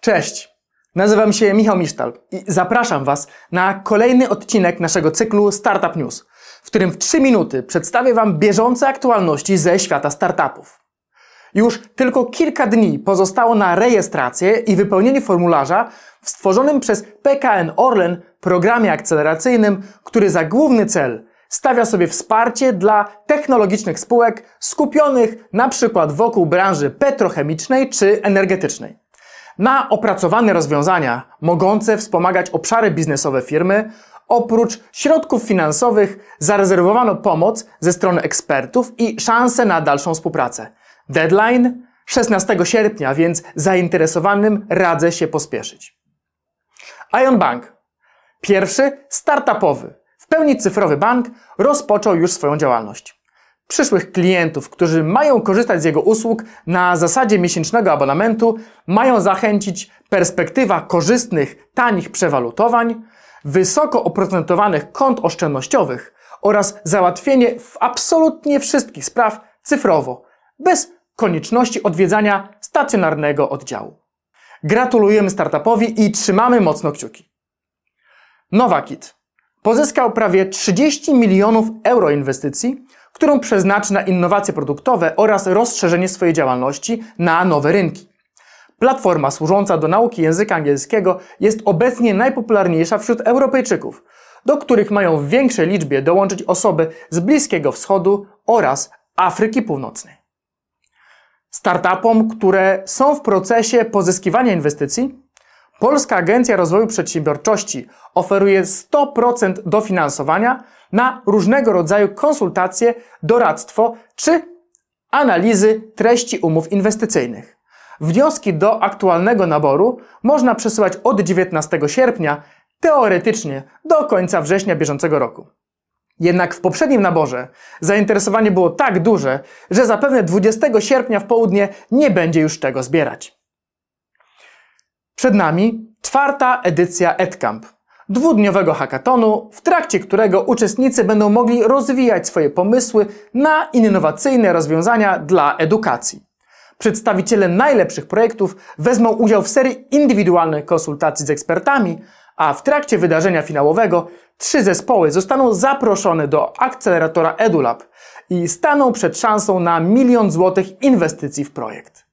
Cześć, nazywam się Michał Misztal i zapraszam Was na kolejny odcinek naszego cyklu Startup News, w którym w 3 minuty przedstawię Wam bieżące aktualności ze świata startupów. Już tylko kilka dni pozostało na rejestrację i wypełnienie formularza w stworzonym przez PKN Orlen programie akceleracyjnym, który za główny cel stawia sobie wsparcie dla technologicznych spółek skupionych na przykład wokół branży petrochemicznej czy energetycznej. Na opracowane rozwiązania mogące wspomagać obszary biznesowe firmy, oprócz środków finansowych zarezerwowano pomoc ze strony ekspertów i szanse na dalszą współpracę. Deadline 16 sierpnia, więc zainteresowanym radzę się pospieszyć. Ion Bank, pierwszy startupowy, w pełni cyfrowy bank, rozpoczął już swoją działalność. Przyszłych klientów, którzy mają korzystać z jego usług na zasadzie miesięcznego abonamentu, mają zachęcić perspektywa korzystnych, tanich przewalutowań, wysoko oprocentowanych kont oszczędnościowych oraz załatwienie w absolutnie wszystkich spraw cyfrowo, bez konieczności odwiedzania stacjonarnego oddziału. Gratulujemy startupowi i trzymamy mocno kciuki. Novakit pozyskał prawie 30 milionów euro inwestycji, którą przeznaczy na innowacje produktowe oraz rozszerzenie swojej działalności na nowe rynki. Platforma służąca do nauki języka angielskiego jest obecnie najpopularniejsza wśród Europejczyków, do których mają w większej liczbie dołączyć osoby z Bliskiego Wschodu oraz Afryki Północnej. Startupom, które są w procesie pozyskiwania inwestycji, Polska Agencja Rozwoju Przedsiębiorczości oferuje 100% dofinansowania na różnego rodzaju konsultacje, doradztwo czy analizy treści umów inwestycyjnych. Wnioski do aktualnego naboru można przesyłać od 19 sierpnia, teoretycznie do końca września bieżącego roku. Jednak w poprzednim naborze zainteresowanie było tak duże, że zapewne 20 sierpnia w południe nie będzie już tego zbierać. Przed nami czwarta edycja EdCamp, dwudniowego hackatonu, w trakcie którego uczestnicy będą mogli rozwijać swoje pomysły na innowacyjne rozwiązania dla edukacji. Przedstawiciele najlepszych projektów wezmą udział w serii indywidualnych konsultacji z ekspertami, a w trakcie wydarzenia finałowego trzy zespoły zostaną zaproszone do akceleratora EduLab i staną przed szansą na milion złotych inwestycji w projekt.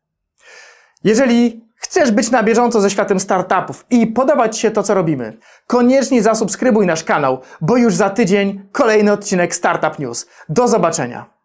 Jeżeli chcesz być na bieżąco ze światem startupów i podobać się to, co robimy, koniecznie zasubskrybuj nasz kanał, bo już za tydzień kolejny odcinek Startup News. Do zobaczenia!